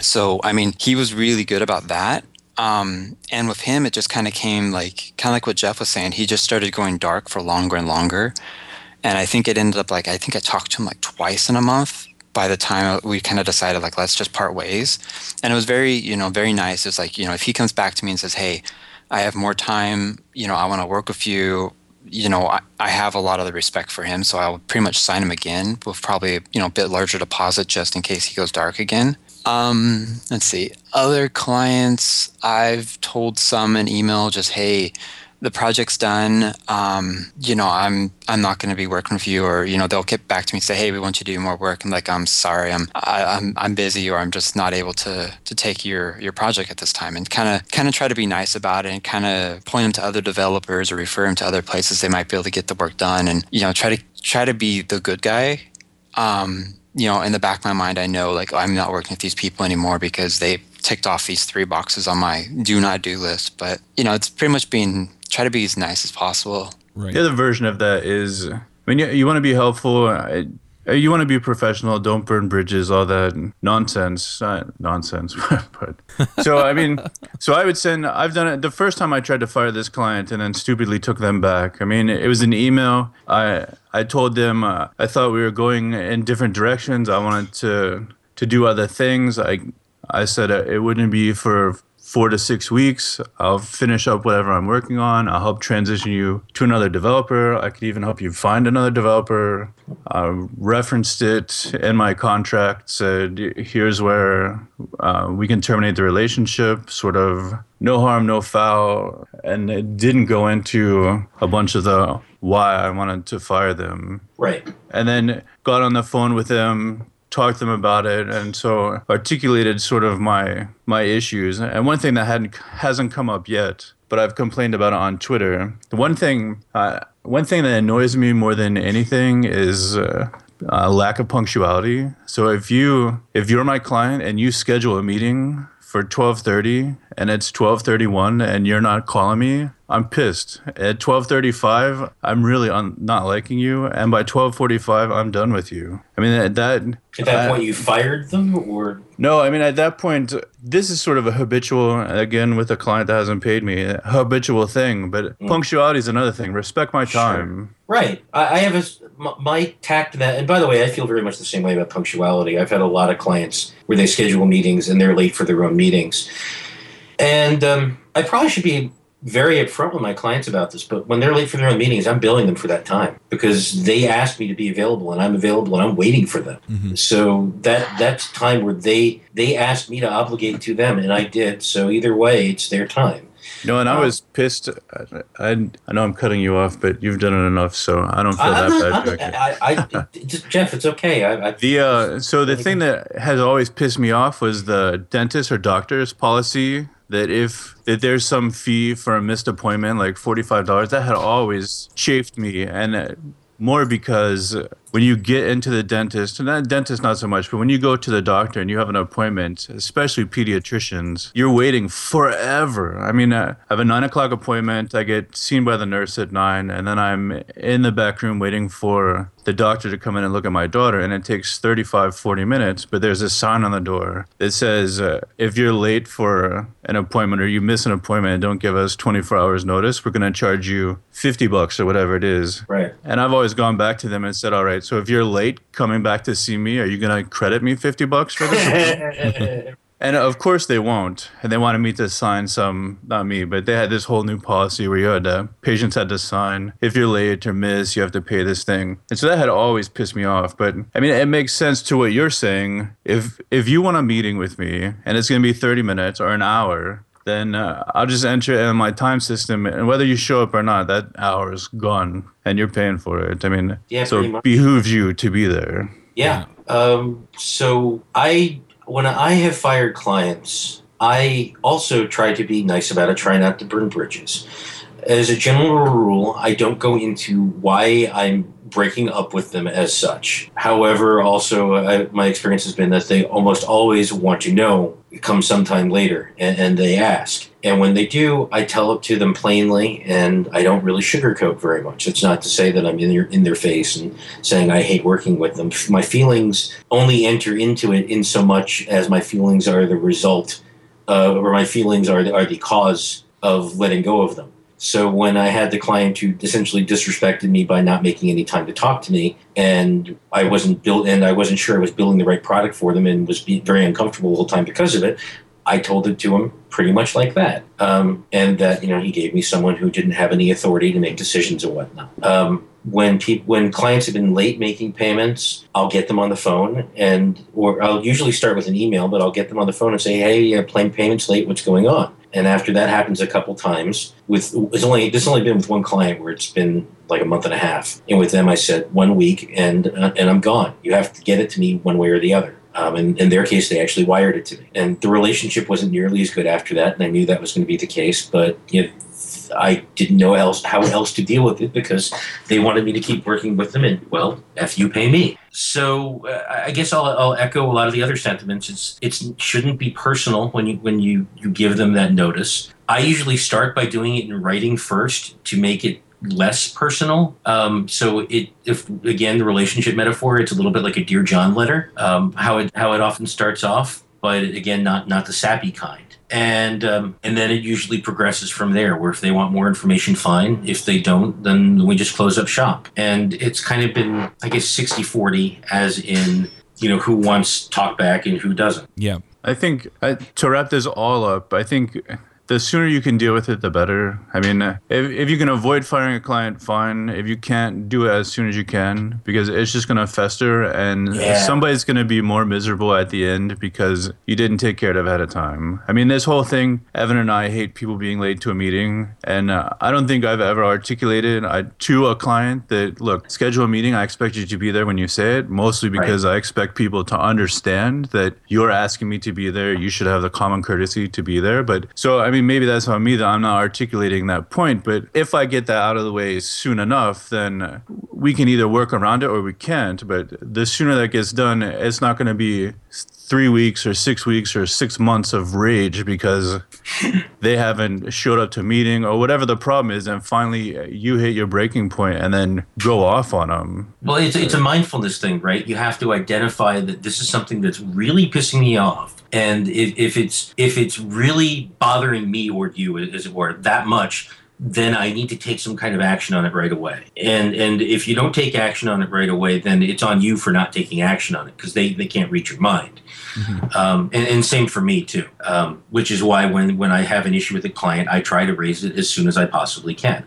So I mean, he was really good about that. Um, and with him, it just kind of came like kind of like what Jeff was saying. He just started going dark for longer and longer, and I think it ended up like I think I talked to him like twice in a month. By the time we kind of decided like let's just part ways, and it was very you know very nice. It's like you know if he comes back to me and says, hey, I have more time, you know I want to work with you. You know I, I have a lot of the respect for him, so I'll pretty much sign him again with probably you know a bit larger deposit just in case he goes dark again. Um, let's see. Other clients, I've told some an email just, hey, the project's done. Um, you know, I'm I'm not going to be working with you, or you know, they'll get back to me and say, hey, we want you to do more work. I'm like, I'm sorry, I'm I, I'm I'm busy, or I'm just not able to to take your your project at this time, and kind of kind of try to be nice about it, and kind of point them to other developers or refer them to other places they might be able to get the work done, and you know, try to try to be the good guy. Um, you know, in the back of my mind, I know like I'm not working with these people anymore because they ticked off these three boxes on my do not do list. But you know, it's pretty much being try to be as nice as possible. Right. The other version of that is, I mean, you, you want to be helpful. I, you want to be professional. Don't burn bridges. All that nonsense. Not nonsense, but so I mean, so I would send. I've done it. The first time I tried to fire this client and then stupidly took them back. I mean, it was an email. I I told them uh, I thought we were going in different directions. I wanted to to do other things. I I said it wouldn't be for four to six weeks. I'll finish up whatever I'm working on. I'll help transition you to another developer. I could even help you find another developer. I referenced it in my contract, said, here's where uh, we can terminate the relationship, sort of no harm, no foul. And it didn't go into a bunch of the why I wanted to fire them. Right. And then got on the phone with them, talked to them about it and so articulated sort of my my issues and one thing that hadn't hasn't come up yet but I've complained about it on Twitter. The one thing uh, one thing that annoys me more than anything is uh, uh, lack of punctuality. So if you if you're my client and you schedule a meeting for 12:30 and it's 12:31 and you're not calling me, I'm pissed. At 12:35, I'm really un- not liking you, and by 12:45, I'm done with you. I mean at that at that point you fired them or no? I mean at that point, this is sort of a habitual again with a client that hasn't paid me, a habitual thing. But mm. punctuality is another thing. Respect my time. Sure. Right. I, I have a my tact to that. And by the way, I feel very much the same way about punctuality. I've had a lot of clients where they schedule meetings and they're late for their own meetings. And um, I probably should be very upfront with my clients about this, but when they're late for their own meetings, I'm billing them for that time because they asked me to be available and I'm available and I'm waiting for them. Mm-hmm. So that that's time where they they asked me to obligate to them and I did. So either way, it's their time. No, and I was pissed. I, I, know I'm cutting you off, but you've done it enough, so I don't feel I, that bad. I, I, just, Jeff, it's okay. I, the uh, so the thing that has always pissed me off was the dentist or doctor's policy that if that there's some fee for a missed appointment, like forty five dollars, that had always chafed me, and uh, more because when you get into the dentist, and that dentist not so much, but when you go to the doctor and you have an appointment, especially pediatricians, you're waiting forever. I mean, I have a nine o'clock appointment. I get seen by the nurse at nine, and then I'm in the back room waiting for the doctor to come in and look at my daughter, and it takes 35, 40 minutes. But there's a sign on the door that says, uh, if you're late for an appointment or you miss an appointment and don't give us 24 hours notice, we're going to charge you 50 bucks or whatever it is. Right. And I've always gone back to them and said, all right, so if you're late coming back to see me, are you going to credit me 50 bucks for this? and of course they won't. And they wanted me to sign some, not me, but they had this whole new policy where you had to, patients had to sign. If you're late or miss, you have to pay this thing. And so that had always pissed me off. But I mean, it makes sense to what you're saying. If, if you want a meeting with me and it's going to be 30 minutes or an hour, then uh, I'll just enter it in my time system, and whether you show up or not, that hour is gone, and you're paying for it. I mean, yeah, so it behooves you to be there. Yeah. Um, so I, when I have fired clients, I also try to be nice about it. Try not to burn bridges. As a general rule, I don't go into why I'm breaking up with them as such. However, also I, my experience has been that they almost always want to know come sometime later and, and, they ask. And when they do, I tell it to them plainly and I don't really sugarcoat very much. It's not to say that I'm in their, in their face and saying I hate working with them. My feelings only enter into it in so much as my feelings are the result uh, or my feelings are the, are the cause of letting go of them. So when I had the client who essentially disrespected me by not making any time to talk to me, and I wasn't built, and I wasn't sure I was building the right product for them, and was very uncomfortable the whole time because of it, I told it to him pretty much like that, um, and that you know he gave me someone who didn't have any authority to make decisions and whatnot. Um, when people when clients have been late making payments, I'll get them on the phone and or I'll usually start with an email, but I'll get them on the phone and say, "Hey, plane payments late. What's going on?" And after that happens a couple times, with it's only this only been with one client where it's been like a month and a half. And with them, I said one week, and uh, and I'm gone. You have to get it to me one way or the other. Um, and in their case, they actually wired it to me. And the relationship wasn't nearly as good after that, and I knew that was going to be the case. But you know, I didn't know else how else to deal with it because they wanted me to keep working with them, and well, f you pay me. So uh, I guess I'll, I'll echo a lot of the other sentiments. It's it shouldn't be personal when you when you you give them that notice. I usually start by doing it in writing first to make it less personal. Um, so it, if again the relationship metaphor, it's a little bit like a dear John letter. Um, how it how it often starts off, but again, not not the sappy kind. And um, and then it usually progresses from there. Where if they want more information, fine. If they don't, then we just close up shop. And it's kind of been, I guess, 60-40, as in you know who wants talk back and who doesn't. Yeah. I think uh, to wrap this all up, I think the sooner you can deal with it, the better. I mean, uh, if, if you can avoid firing a client, fine. If you can't, do it as soon as you can because it's just going to fester and Yeah. somebody's going to be more miserable at the end because you didn't take care of it ahead of time. I mean, this whole thing, Evan and I hate people being late to a meeting. And uh, I don't think I've ever articulated uh, to a client that, look, schedule a meeting. I expect you to be there when you say it, mostly because I expect people to understand that you're asking me to be there. You should have the common courtesy to be there. But so, I mean, maybe that's on me that I'm not articulating that point. But if I get that out of the way soon enough, then we can either work around it or we can't. But the sooner that gets done, it's not going to be three weeks or six weeks or six months of rage because they haven't showed up to a meeting or whatever the problem is and finally uh, you hit your breaking point and then go off on them Well, it's, it's a mindfulness thing, right? You have to identify that this is something that's really pissing me off. And if, if it's if it's really bothering me or you, as it were, that much, then I need to take some kind of action on it right away. And and if you don't take action on it right away, then it's on you for not taking action on it because they, they can't reach your mind. Um, and, and same for me too. Um, which is why when when I have an issue with a client, I try to raise it as soon as I possibly can.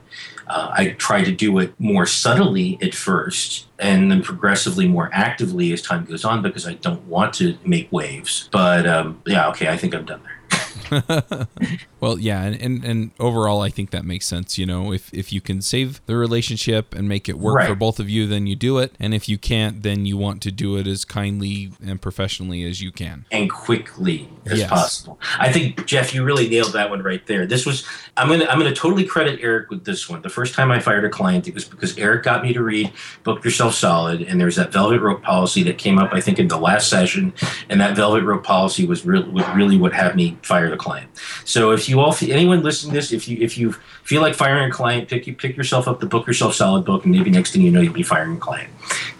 Uh, I try to do it more subtly at first and then progressively more actively as time goes on because I don't want to make waves. But um, yeah, okay, I think I'm done there. Well, yeah, and, and, and overall, I think that makes sense. You know, if, if you can save the relationship and make it work Right. for both of you, then you do it. And if you can't, then you want to do it as kindly and professionally as you can. and quickly as Yes. possible. I think Jeff, you really nailed that one right there. This was I'm gonna I'm gonna totally credit Eric with this one. The first time I fired a client, it was because Eric got me to read Book Yourself Solid, and there's that velvet rope policy that came up I think in the last session, and that velvet rope policy was really really what had me fire the client. So if you all anyone listening to this, if you if you feel like firing a client, pick you pick yourself up the Book Yourself Solid book, and maybe next thing you know you'll be firing a client.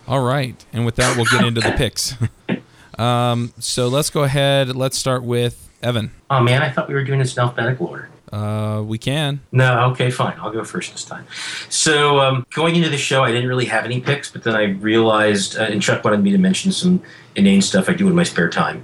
All right. And with that, we'll get into the picks. um, so let's go ahead. Let's start with Evan. Oh man, I thought we were doing this in alphabetical order. Uh, we can. No, okay, fine. I'll go first this time. So, um, going into the show, I didn't really have any picks, but then I realized, uh, and Chuck wanted me to mention some inane stuff I do in my spare time.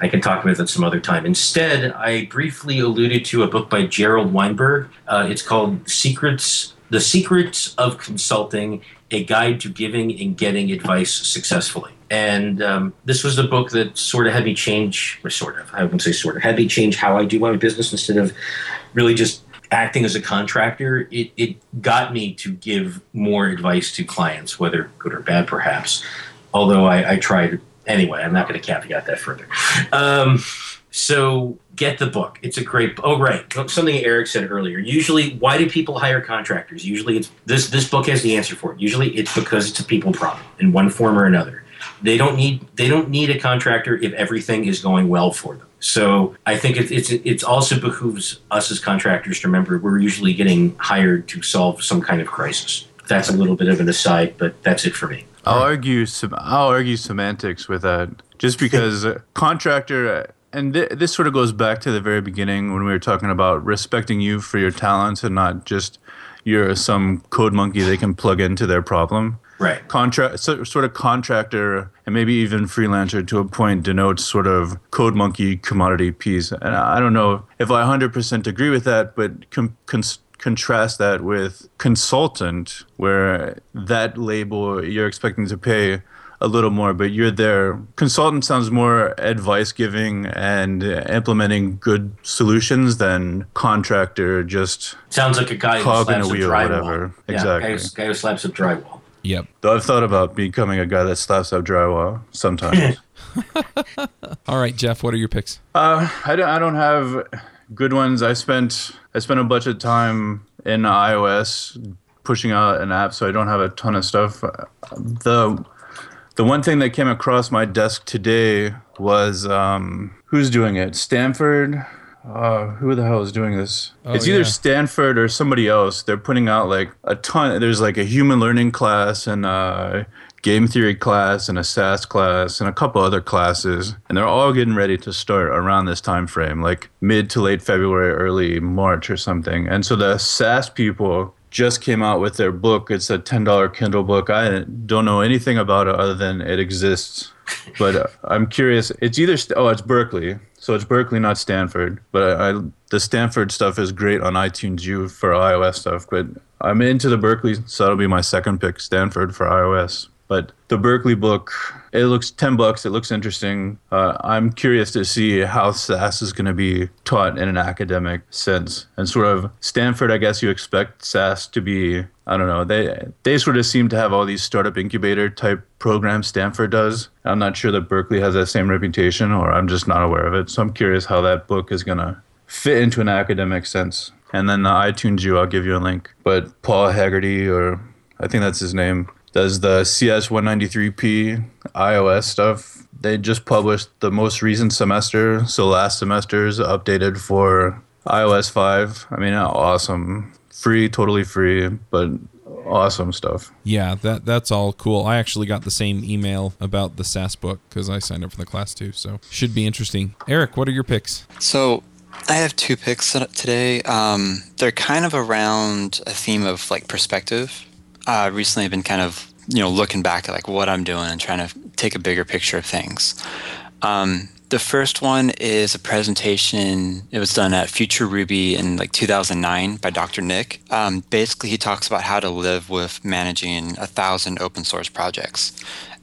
I can talk about that some other time. Instead, I briefly alluded to a book by Gerald Weinberg. Uh, it's called Secrets The Secrets of Consulting A Guide to Giving and Getting Advice Successfully. And um, this was the book that sort of had me change, or sort of, I wouldn't say sort of, had me change how I do my business instead of really just acting as a contractor, it, it got me to give more advice to clients, whether good or bad, perhaps. Although I, I tried anyway, I'm not going to caveat that further. Um, so get the book. It's a great. Oh, right. Something Eric said earlier. Usually, why do people hire contractors? Usually, it's this. This book has the answer for it. Usually, it's because it's a people problem in one form or another. They don't need. They don't need a contractor if everything is going well for them. So I think it, it's it's also behooves us as contractors to remember we're usually getting hired to solve some kind of crisis. That's a little bit of an aside, but that's it for me. I'll argue some. I'll argue semantics with that, just because contractor, and th- this sort of goes back to the very beginning when we were talking about respecting you for your talents and not just you're some code monkey they can plug into their problem. Right. Contract, so, sort of contractor, and maybe even freelancer to a point denotes sort of code monkey commodity piece. And I don't know if I 100% agree with that, but com- cons- contrast that with consultant, where that label you're expecting to pay a little more, but you're there. Consultant sounds more advice giving and implementing good solutions than contractor just Sounds like a guy who slaps a wheel, drywall. whatever. Yeah, Exactly. Guy, who- guy who slaps a drywall. Yep. Though I've thought about becoming a guy that slaps up drywall sometimes. All right, Jeff, what are your picks? uh, I don't, I don't have good ones. I spent I spent a bunch of time in iOS pushing out an app, so I don't have a ton of stuff. The the one thing that came across my desk today was um, who's doing it? Stanford. Uh, who the hell is doing this? Oh, it's either yeah. Stanford or somebody else. They're putting out like a ton. There's like a human learning class and a game theory class and a SaaS class and a couple other classes, and they're all getting ready to start around this time frame, like mid to late February, early March or something. And so the SaaS people just came out with their book. It's a ten dollar Kindle book. I don't know anything about it other than it exists. But uh, I'm curious. It's either st- oh, it's Berkeley, so it's Berkeley, not Stanford. But I, I the Stanford stuff is great on iTunes U for iOS stuff. But I'm into the Berkeley, so that'll be my second pick, Stanford for iOS. But the Berkeley book, it looks ten bucks. It looks interesting. Uh, I'm curious to see how SaaS is going to be taught in an academic sense, and sort of Stanford. I guess you expect SaaS to be. I don't know. They they sort of seem to have all these startup incubator type programs. Stanford does. I'm not sure that Berkeley has that same reputation, or I'm just not aware of it. So I'm curious how that book is going to fit into an academic sense. And then the iTunes U, I'll give you a link. But Paul Hegarty, or I think that's his name, does the CS193P iOS stuff. They just published the most recent semester, so last semester's updated for iOS 5. I mean, awesome. Free, totally free, but awesome stuff. Yeah, that that's all cool. I actually got the same email about the SaaS book because I signed up for the class too, so should be interesting. Eric, what are your picks? So I have two picks today. Um, they're kind of around a theme of like perspective. Uh, recently, I've been kind of you know looking back at like what I'm doing and trying to take a bigger picture of things. Um, the first one is a presentation. It was done at FutureRuby in like 2009 by Dr. Nic. Um, basically, he talks about how to live with managing a thousand open source projects.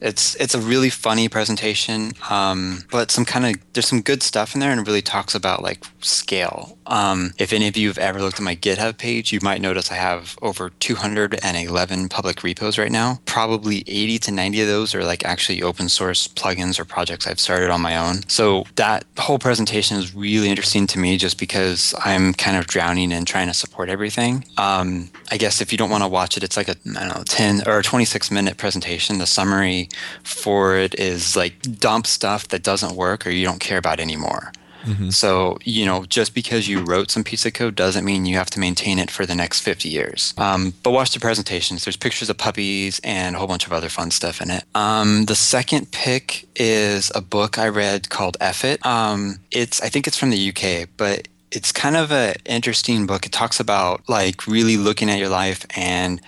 It's it's a really funny presentation, um, but some kind of there's some good stuff in there, and it really talks about like scale. Um, if any of you have ever looked at my GitHub page, you might notice I have over 211 public repos right now. Probably 80 to 90 of those are like actually open source plugins or projects I've started on my own. So that whole presentation is really interesting to me, just because I'm kind of drowning in trying to support everything. Um, I guess if you don't want to watch it, it's like a I don't know 10 or 26 minute presentation. The summary for it is like dump stuff that doesn't work or you don't care about anymore. So, you know, just because you wrote some piece of code doesn't mean you have to maintain it for the next 50 years. Um, but watch the presentations. There's pictures of puppies and a whole bunch of other fun stuff in it. Um, the second pick is a book I read called F It. Um, it's, I think it's from the UK, but it's kind of an interesting book. It talks about like really looking at your life and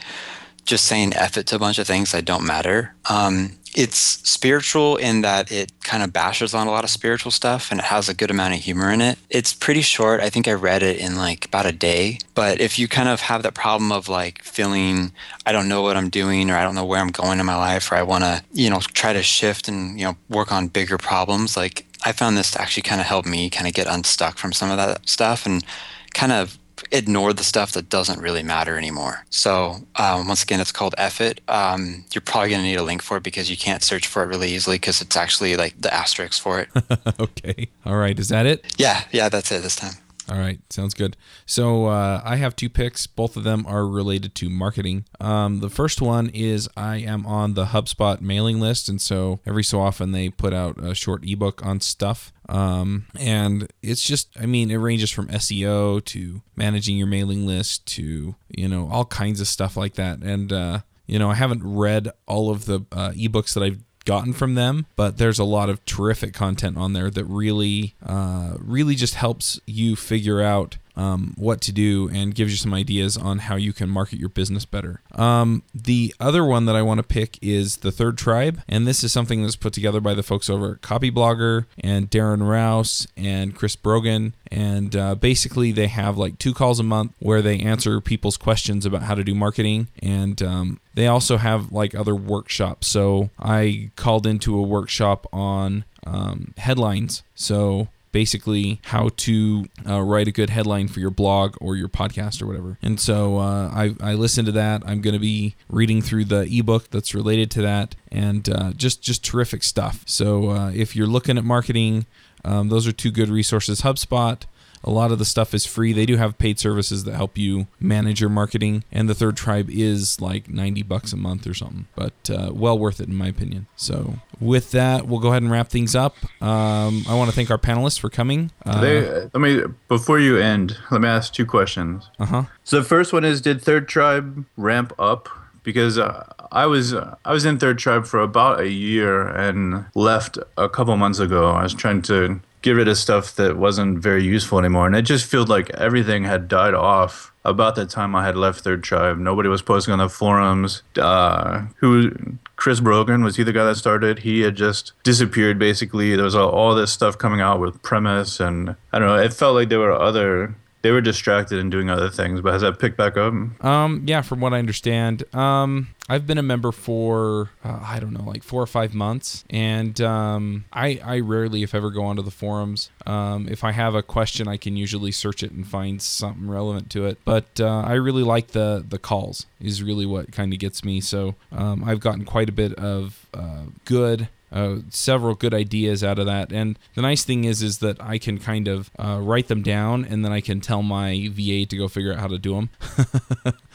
just saying F it to a bunch of things that don't matter. Um, it's spiritual in that it kind of bashes on a lot of spiritual stuff and it has a good amount of humor in it. It's pretty short. I think I read it in like about a day. But if you kind of have that problem of like feeling I don't know what I'm doing or I don't know where I'm going in my life or I want to, you know, try to shift and, you know, work on bigger problems, like I found this to actually kind of help me kind of get unstuck from some of that stuff and kind of ignore the stuff that doesn't really matter anymore. So um, once again, it's called Effit. Um, you're probably going to need a link for it because you can't search for it really easily because it's actually like the asterisk for it. okay. All right. Is that it? yeah, yeah, that's it this time. All right, sounds good. So uh, I have two picks. Both of them are related to marketing. Um, the first one is I am on the HubSpot mailing list, and so every so often they put out a short ebook on stuff. Um, and it's just, I mean, it ranges from SEO to managing your mailing list to you know all kinds of stuff like that. And uh, you know, I haven't read all of the uh, ebooks that I've gotten from them, but there's a lot of terrific content on there that really, uh, really just helps you figure out um, what to do and gives you some ideas on how you can market your business better. Um, the other one that I want to pick is the Third Tribe, and this is something that's put together by the folks over at Copyblogger and Darren Rowse and Chris Brogan. And uh, basically, they have like two calls a month where they answer people's questions about how to do marketing. And um, they also have like other workshops. So I called into a workshop on um, headlines. So basically how to uh, write a good headline for your blog or your podcast or whatever. And so uh, I, I listened to that. I'm going to be reading through the ebook that's related to that, and uh, just just terrific stuff. So uh, if you're looking at marketing, um, those are two good resources. HubSpot a lot of the stuff is free. They do have paid services that help you manage your marketing, and the Third Tribe is like 90 bucks a month or something, but uh, well worth it in my opinion. So with that, we'll go ahead and wrap things up. Um, I want to thank our panelists for coming. Uh, They, let me before you end. Let me ask two questions. uh huh. So the first one is: Did Third Tribe ramp up? Because uh, I was uh, I was in Third Tribe for about a year and left a couple months ago. I was trying to get rid of stuff that wasn't very useful anymore, and it just felt like everything had died off about the time I had left Third Tribe. Nobody was posting on the forums. Uh, who Chris Brogan was he the guy that started? He had just disappeared basically. There was all, all this stuff coming out with premise, and I don't know. It felt like there were other. They were distracted and doing other things, but has that picked back up? Um, yeah, from what I understand, um, I've been a member for uh, I don't know, like four or five months, and um, I I rarely, if ever, go onto the forums. Um, if I have a question, I can usually search it and find something relevant to it. But uh, I really like the the calls. Is really what kind of gets me. So um, I've gotten quite a bit of uh, good uh, several good ideas out of that. And the nice thing is, is that I can kind of uh, write them down, and then I can tell my VA to go figure out how to do them.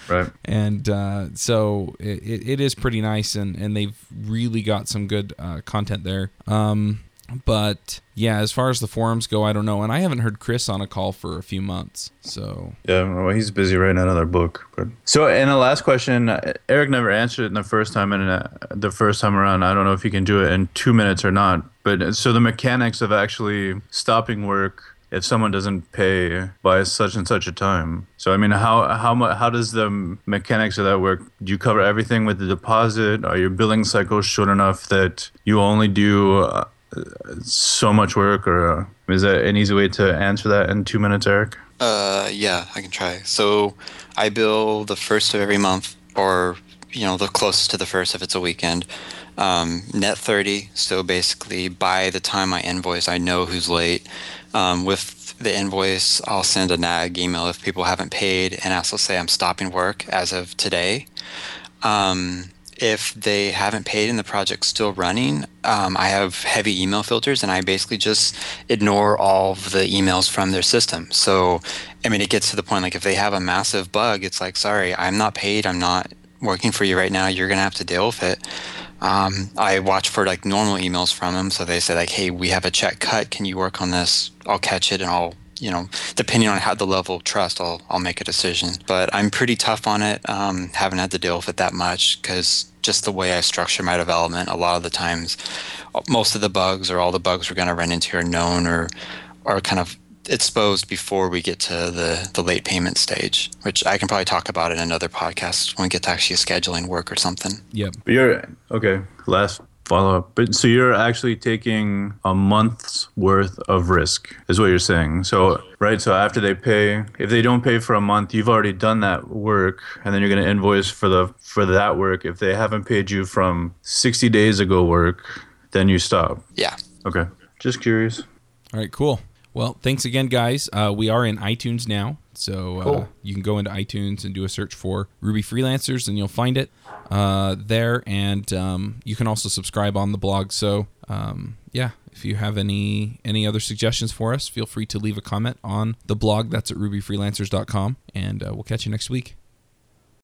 Right. and uh, so it, it is pretty nice, and and they've really got some good uh, content there. Um, but yeah, as far as the forums go, I don't know, and I haven't heard Chris on a call for a few months. So Yeah, well, he's busy writing another book. But so, and the last question, Eric never answered it in the first time, and uh, the first time around, I don't know if he can do it in two minutes or not. But uh, so the mechanics of actually stopping work if someone doesn't pay by such and such a time. So I mean, how how how does the mechanics of that work? Do you cover everything with the deposit? Are your billing cycles short enough that you only do uh, so much work, or uh, is that an easy way to answer that in two minutes, Eric? Uh, yeah, I can try. So I bill the first of every month, or you know, the closest to the first if it's a weekend. Um, net 30. So basically, by the time I invoice, I know who's late. Um, with the invoice, I'll send a nag email if people haven't paid, and I'll say I'm stopping work as of today. Um, if they haven't paid and the project's still running, um, I have heavy email filters and I basically just ignore all the emails from their system. So, I mean, it gets to the point like if they have a massive bug, it's like, sorry, I'm not paid. I'm not working for you right now. You're going to have to deal with it. Um, I watch for like normal emails from them. So they say like, hey, we have a check cut. Can you work on this? I'll catch it and I'll you know, depending on how the level of trust, I'll I'll make a decision. But I'm pretty tough on it. Um, haven't had to deal with it that much because just the way I structure my development, a lot of the times, most of the bugs or all the bugs we're going to run into are known or are kind of exposed before we get to the the late payment stage, which I can probably talk about in another podcast when we get to actually scheduling work or something. yep. But you're okay. Last follow up. But so you're actually taking a month's worth of risk, is what you're saying. So right. So after they pay, if they don't pay for a month, you've already done that work, and then you're going to invoice for the for that work. If they haven't paid you from 60 days ago work, then you stop. Yeah. Okay. Just curious. All right, cool. Well, thanks again, guys. Uh, we are in iTunes now, so uh, you can go into iTunes and do a search for Ruby Freelancers, and you'll find it uh, there. And um, you can also subscribe on the blog. So, um, yeah, if you have any any other suggestions for us, feel free to leave a comment on the blog. That's at rubyfreelancers.com, and uh, we'll catch you next week.